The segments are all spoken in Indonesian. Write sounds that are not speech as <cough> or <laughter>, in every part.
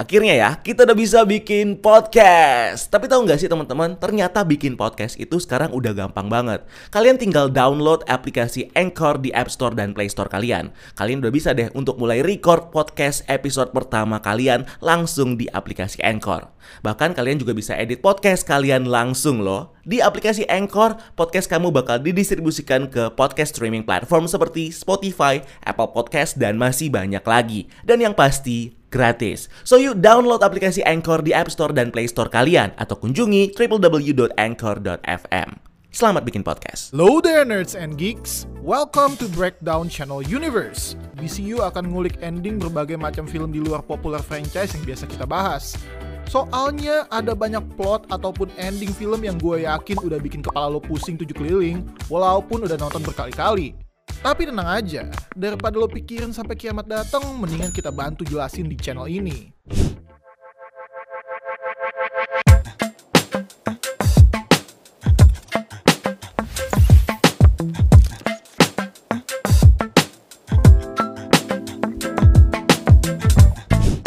Akhirnya ya, kita udah bisa bikin podcast. Tapi tahu nggak sih teman-teman, ternyata bikin podcast itu sekarang udah gampang banget. Kalian tinggal download aplikasi Anchor di App Store dan Play Store kalian. Kalian udah bisa deh untuk mulai record podcast episode pertama kalian langsung di aplikasi Anchor. Bahkan kalian juga bisa edit podcast kalian langsung loh. Di aplikasi Anchor, podcast kamu bakal didistribusikan ke podcast streaming platform seperti Spotify, Apple Podcast, dan masih banyak lagi. Dan yang pasti, gratis. So yuk download aplikasi Anchor di App Store dan Play Store kalian atau kunjungi www.anchor.fm. Selamat bikin podcast. Hello there nerds and geeks. Welcome to Breakdown Channel Universe. BCU akan ngulik ending berbagai macam film di luar populer franchise yang biasa kita bahas. Soalnya ada banyak plot ataupun ending film yang gue yakin udah bikin kepala lo pusing tujuh keliling, walaupun udah nonton berkali-kali. Tapi tenang aja, daripada lo pikirin sampai kiamat datang, mendingan kita bantu jelasin di channel ini.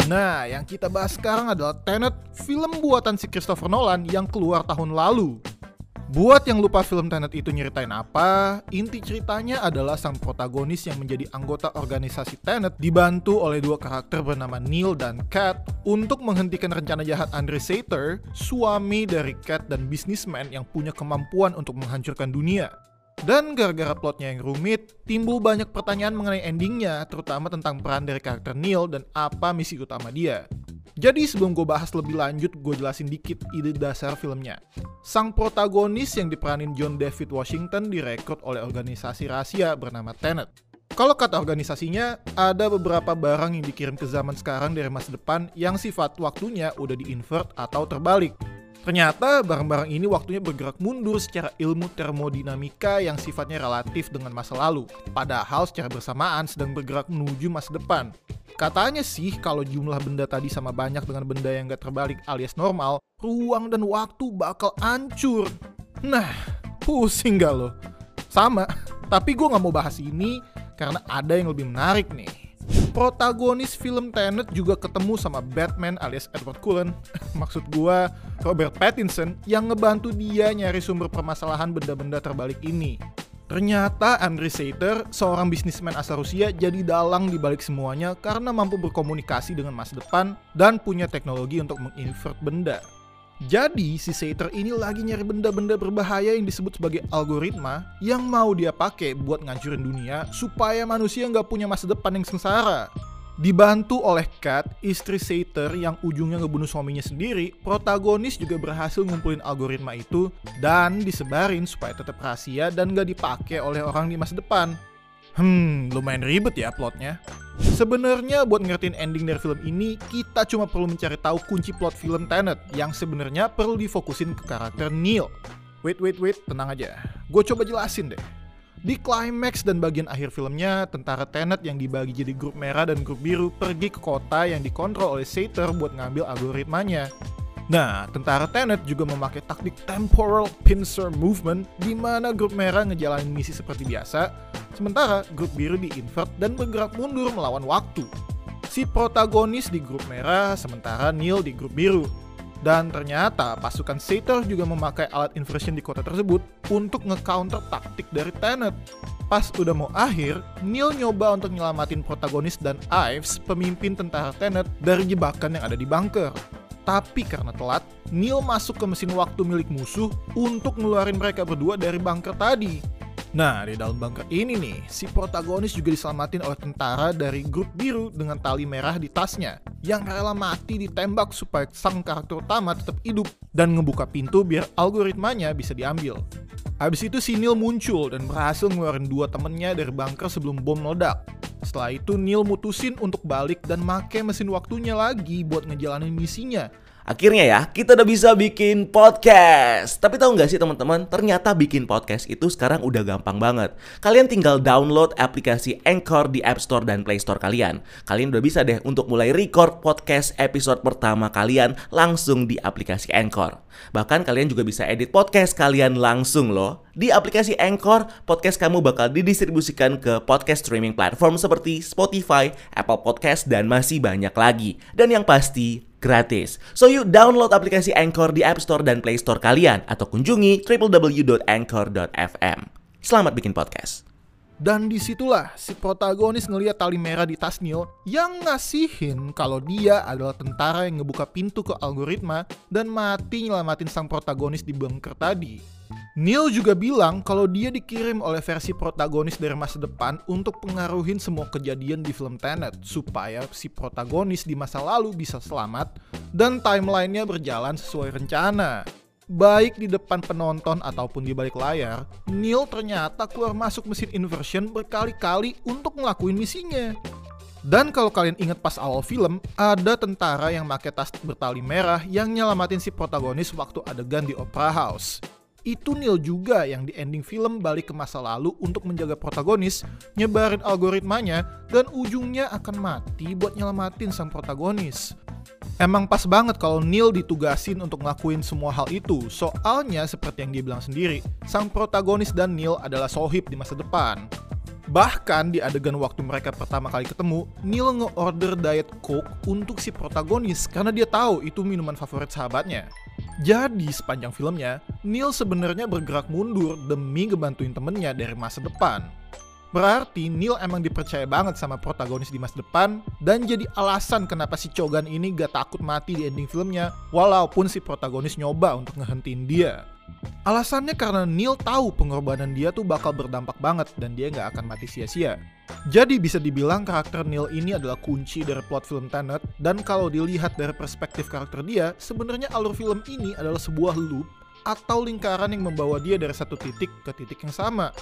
Nah, yang kita bahas sekarang adalah Tenet, film buatan si Christopher Nolan yang keluar tahun lalu. Buat yang lupa film Tenet itu nyeritain apa, inti ceritanya adalah sang protagonis yang menjadi anggota organisasi Tenet dibantu oleh dua karakter bernama Neil dan Kat untuk menghentikan rencana jahat Andre Sater, suami dari Kat dan bisnismen yang punya kemampuan untuk menghancurkan dunia. Dan gara-gara plotnya yang rumit, timbul banyak pertanyaan mengenai endingnya, terutama tentang peran dari karakter Neil dan apa misi utama dia. Jadi sebelum gue bahas lebih lanjut, gue jelasin dikit ide dasar filmnya. Sang protagonis yang diperanin John David Washington direkrut oleh organisasi rahasia bernama Tenet. Kalau kata organisasinya, ada beberapa barang yang dikirim ke zaman sekarang dari masa depan yang sifat waktunya udah di-invert atau terbalik. Ternyata barang-barang ini waktunya bergerak mundur secara ilmu termodinamika yang sifatnya relatif dengan masa lalu, padahal secara bersamaan sedang bergerak menuju masa depan. Katanya sih kalau jumlah benda tadi sama banyak dengan benda yang gak terbalik alias normal, ruang dan waktu bakal hancur. Nah, pusing gak lo? Sama, tapi gue gak mau bahas ini karena ada yang lebih menarik nih. Protagonis film Tenet juga ketemu sama Batman alias Edward Cullen, <laughs> maksud gue Robert Pattinson yang ngebantu dia nyari sumber permasalahan benda-benda terbalik ini. Ternyata Andre Sater, seorang bisnismen asal Rusia, jadi dalang di balik semuanya karena mampu berkomunikasi dengan masa depan dan punya teknologi untuk menginvert benda. Jadi, si Sater ini lagi nyari benda-benda berbahaya yang disebut sebagai algoritma yang mau dia pakai buat ngancurin dunia supaya manusia nggak punya masa depan yang sengsara. Dibantu oleh Kat, istri Sater yang ujungnya ngebunuh suaminya sendiri, protagonis juga berhasil ngumpulin algoritma itu dan disebarin supaya tetap rahasia dan gak dipakai oleh orang di masa depan. Hmm, lumayan ribet ya plotnya. Sebenarnya buat ngertiin ending dari film ini, kita cuma perlu mencari tahu kunci plot film Tenet yang sebenarnya perlu difokusin ke karakter Neil. Wait, wait, wait, tenang aja. Gue coba jelasin deh. Di climax dan bagian akhir filmnya, tentara Tenet yang dibagi jadi grup merah dan grup biru pergi ke kota yang dikontrol oleh Sater buat ngambil algoritmanya. Nah, tentara Tenet juga memakai taktik temporal pincer movement di mana grup merah ngejalanin misi seperti biasa, sementara grup biru di-invert dan bergerak mundur melawan waktu. Si protagonis di grup merah, sementara Neil di grup biru. Dan ternyata pasukan Sator juga memakai alat inversion di kota tersebut untuk nge-counter taktik dari Tenet. Pas udah mau akhir, Neil nyoba untuk nyelamatin protagonis dan Ives, pemimpin tentara Tenet, dari jebakan yang ada di bunker. Tapi karena telat, Neil masuk ke mesin waktu milik musuh untuk ngeluarin mereka berdua dari bunker tadi. Nah, di dalam bunker ini nih, si protagonis juga diselamatin oleh tentara dari grup biru dengan tali merah di tasnya, yang rela mati ditembak supaya sang karakter utama tetap hidup dan ngebuka pintu biar algoritmanya bisa diambil. Habis itu si Neil muncul dan berhasil ngeluarin dua temennya dari bunker sebelum bom meledak. Setelah itu Neil mutusin untuk balik dan make mesin waktunya lagi buat ngejalanin misinya Akhirnya ya, kita udah bisa bikin podcast. Tapi tahu nggak sih teman-teman, ternyata bikin podcast itu sekarang udah gampang banget. Kalian tinggal download aplikasi Anchor di App Store dan Play Store kalian. Kalian udah bisa deh untuk mulai record podcast episode pertama kalian langsung di aplikasi Anchor. Bahkan kalian juga bisa edit podcast kalian langsung loh. Di aplikasi Anchor, podcast kamu bakal didistribusikan ke podcast streaming platform seperti Spotify, Apple Podcast, dan masih banyak lagi. Dan yang pasti, gratis. So you download aplikasi Anchor di App Store dan Play Store kalian atau kunjungi www.anchor.fm. Selamat bikin podcast. Dan di situlah si protagonis ngeliat tali merah di tas Neil yang ngasihin kalau dia adalah tentara yang ngebuka pintu ke algoritma dan mati nyelamatin sang protagonis di bunker tadi. Neil juga bilang kalau dia dikirim oleh versi protagonis dari masa depan untuk pengaruhin semua kejadian di film Tenet supaya si protagonis di masa lalu bisa selamat dan timelinenya berjalan sesuai rencana. Baik di depan penonton ataupun di balik layar, Neil ternyata keluar masuk mesin inversion berkali-kali untuk ngelakuin misinya. Dan kalau kalian ingat pas awal film, ada tentara yang pakai tas bertali merah yang nyelamatin si protagonis waktu adegan di Opera House. Itu Neil juga yang di ending film balik ke masa lalu untuk menjaga protagonis, nyebarin algoritmanya, dan ujungnya akan mati buat nyelamatin sang protagonis. Emang pas banget kalau Neil ditugasin untuk ngelakuin semua hal itu, soalnya seperti yang dia bilang sendiri, sang protagonis dan Neil adalah sohib di masa depan. Bahkan di adegan waktu mereka pertama kali ketemu, Neil nge-order diet coke untuk si protagonis karena dia tahu itu minuman favorit sahabatnya. Jadi sepanjang filmnya, Neil sebenarnya bergerak mundur demi ngebantuin temennya dari masa depan. Berarti Neil emang dipercaya banget sama protagonis di masa depan dan jadi alasan kenapa si Chogan ini gak takut mati di ending filmnya walaupun si protagonis nyoba untuk ngehentiin dia. Alasannya karena Neil tahu pengorbanan dia tuh bakal berdampak banget dan dia gak akan mati sia-sia. Jadi bisa dibilang karakter Neil ini adalah kunci dari plot film Tenet dan kalau dilihat dari perspektif karakter dia, sebenarnya alur film ini adalah sebuah loop atau lingkaran yang membawa dia dari satu titik ke titik yang sama.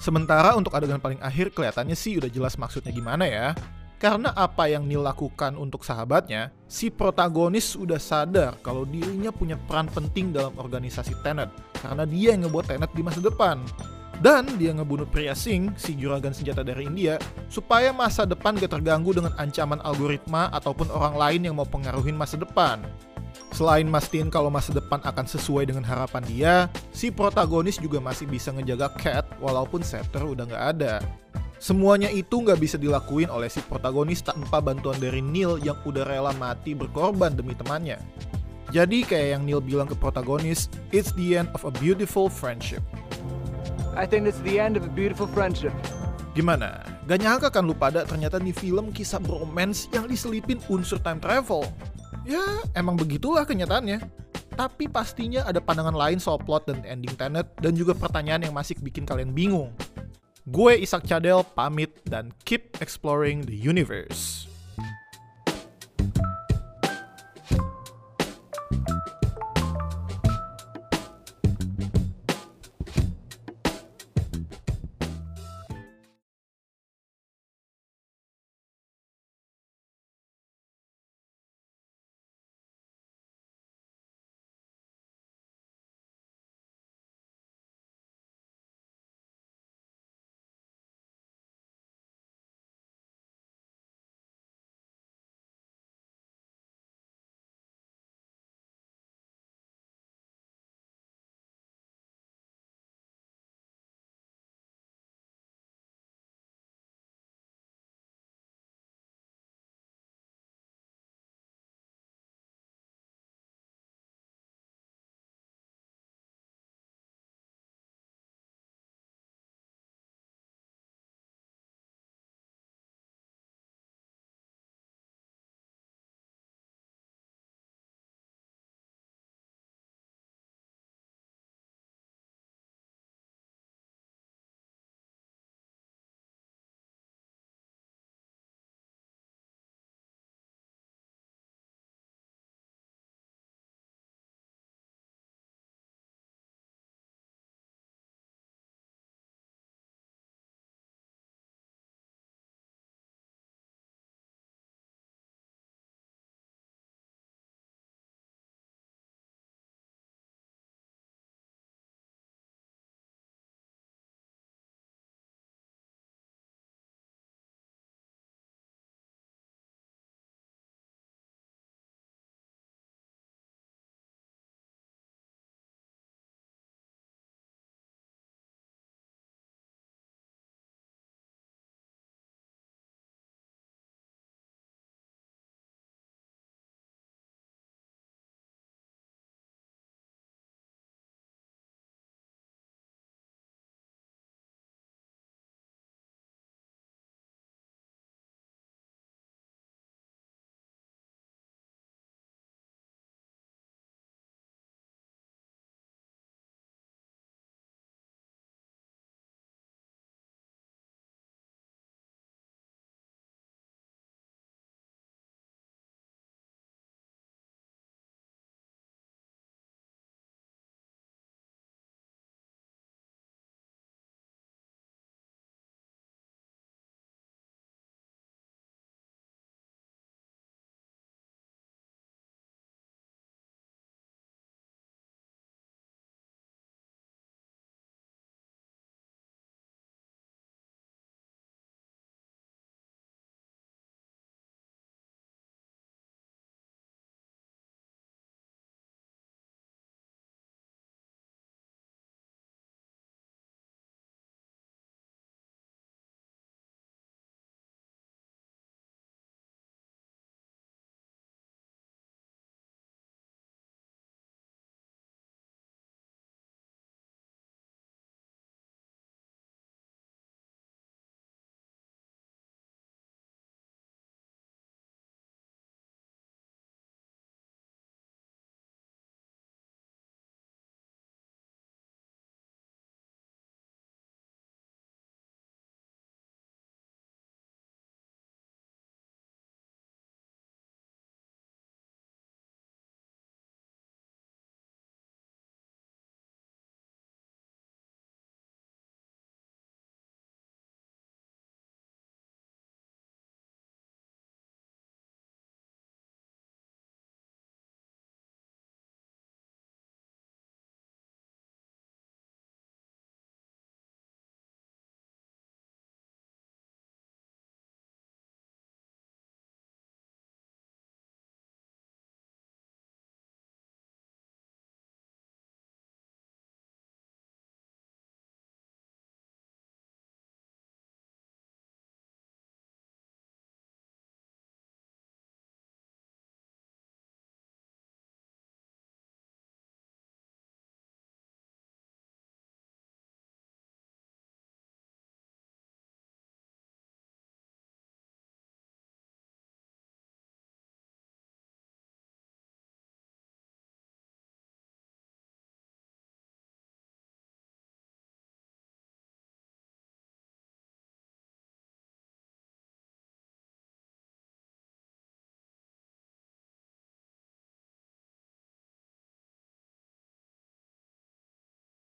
Sementara untuk adegan paling akhir kelihatannya sih udah jelas maksudnya gimana ya. Karena apa yang Neil lakukan untuk sahabatnya, si protagonis udah sadar kalau dirinya punya peran penting dalam organisasi Tenet, karena dia yang ngebuat Tenet di masa depan. Dan dia ngebunuh pria Singh, si juragan senjata dari India, supaya masa depan gak terganggu dengan ancaman algoritma ataupun orang lain yang mau pengaruhin masa depan. Selain mastiin kalau masa depan akan sesuai dengan harapan dia, si protagonis juga masih bisa ngejaga Cat walaupun Scepter udah nggak ada. Semuanya itu nggak bisa dilakuin oleh si protagonis tanpa bantuan dari Neil yang udah rela mati berkorban demi temannya. Jadi kayak yang Neil bilang ke protagonis, it's the end of a beautiful friendship. I think it's the end of a beautiful friendship. Gimana? Gak nyangka kan lu pada ternyata di film kisah bromance yang diselipin unsur time travel. Ya, emang begitulah kenyataannya. Tapi pastinya ada pandangan lain soal plot dan ending Tenet dan juga pertanyaan yang masih bikin kalian bingung. Gue Isak Cadel pamit dan keep exploring the universe.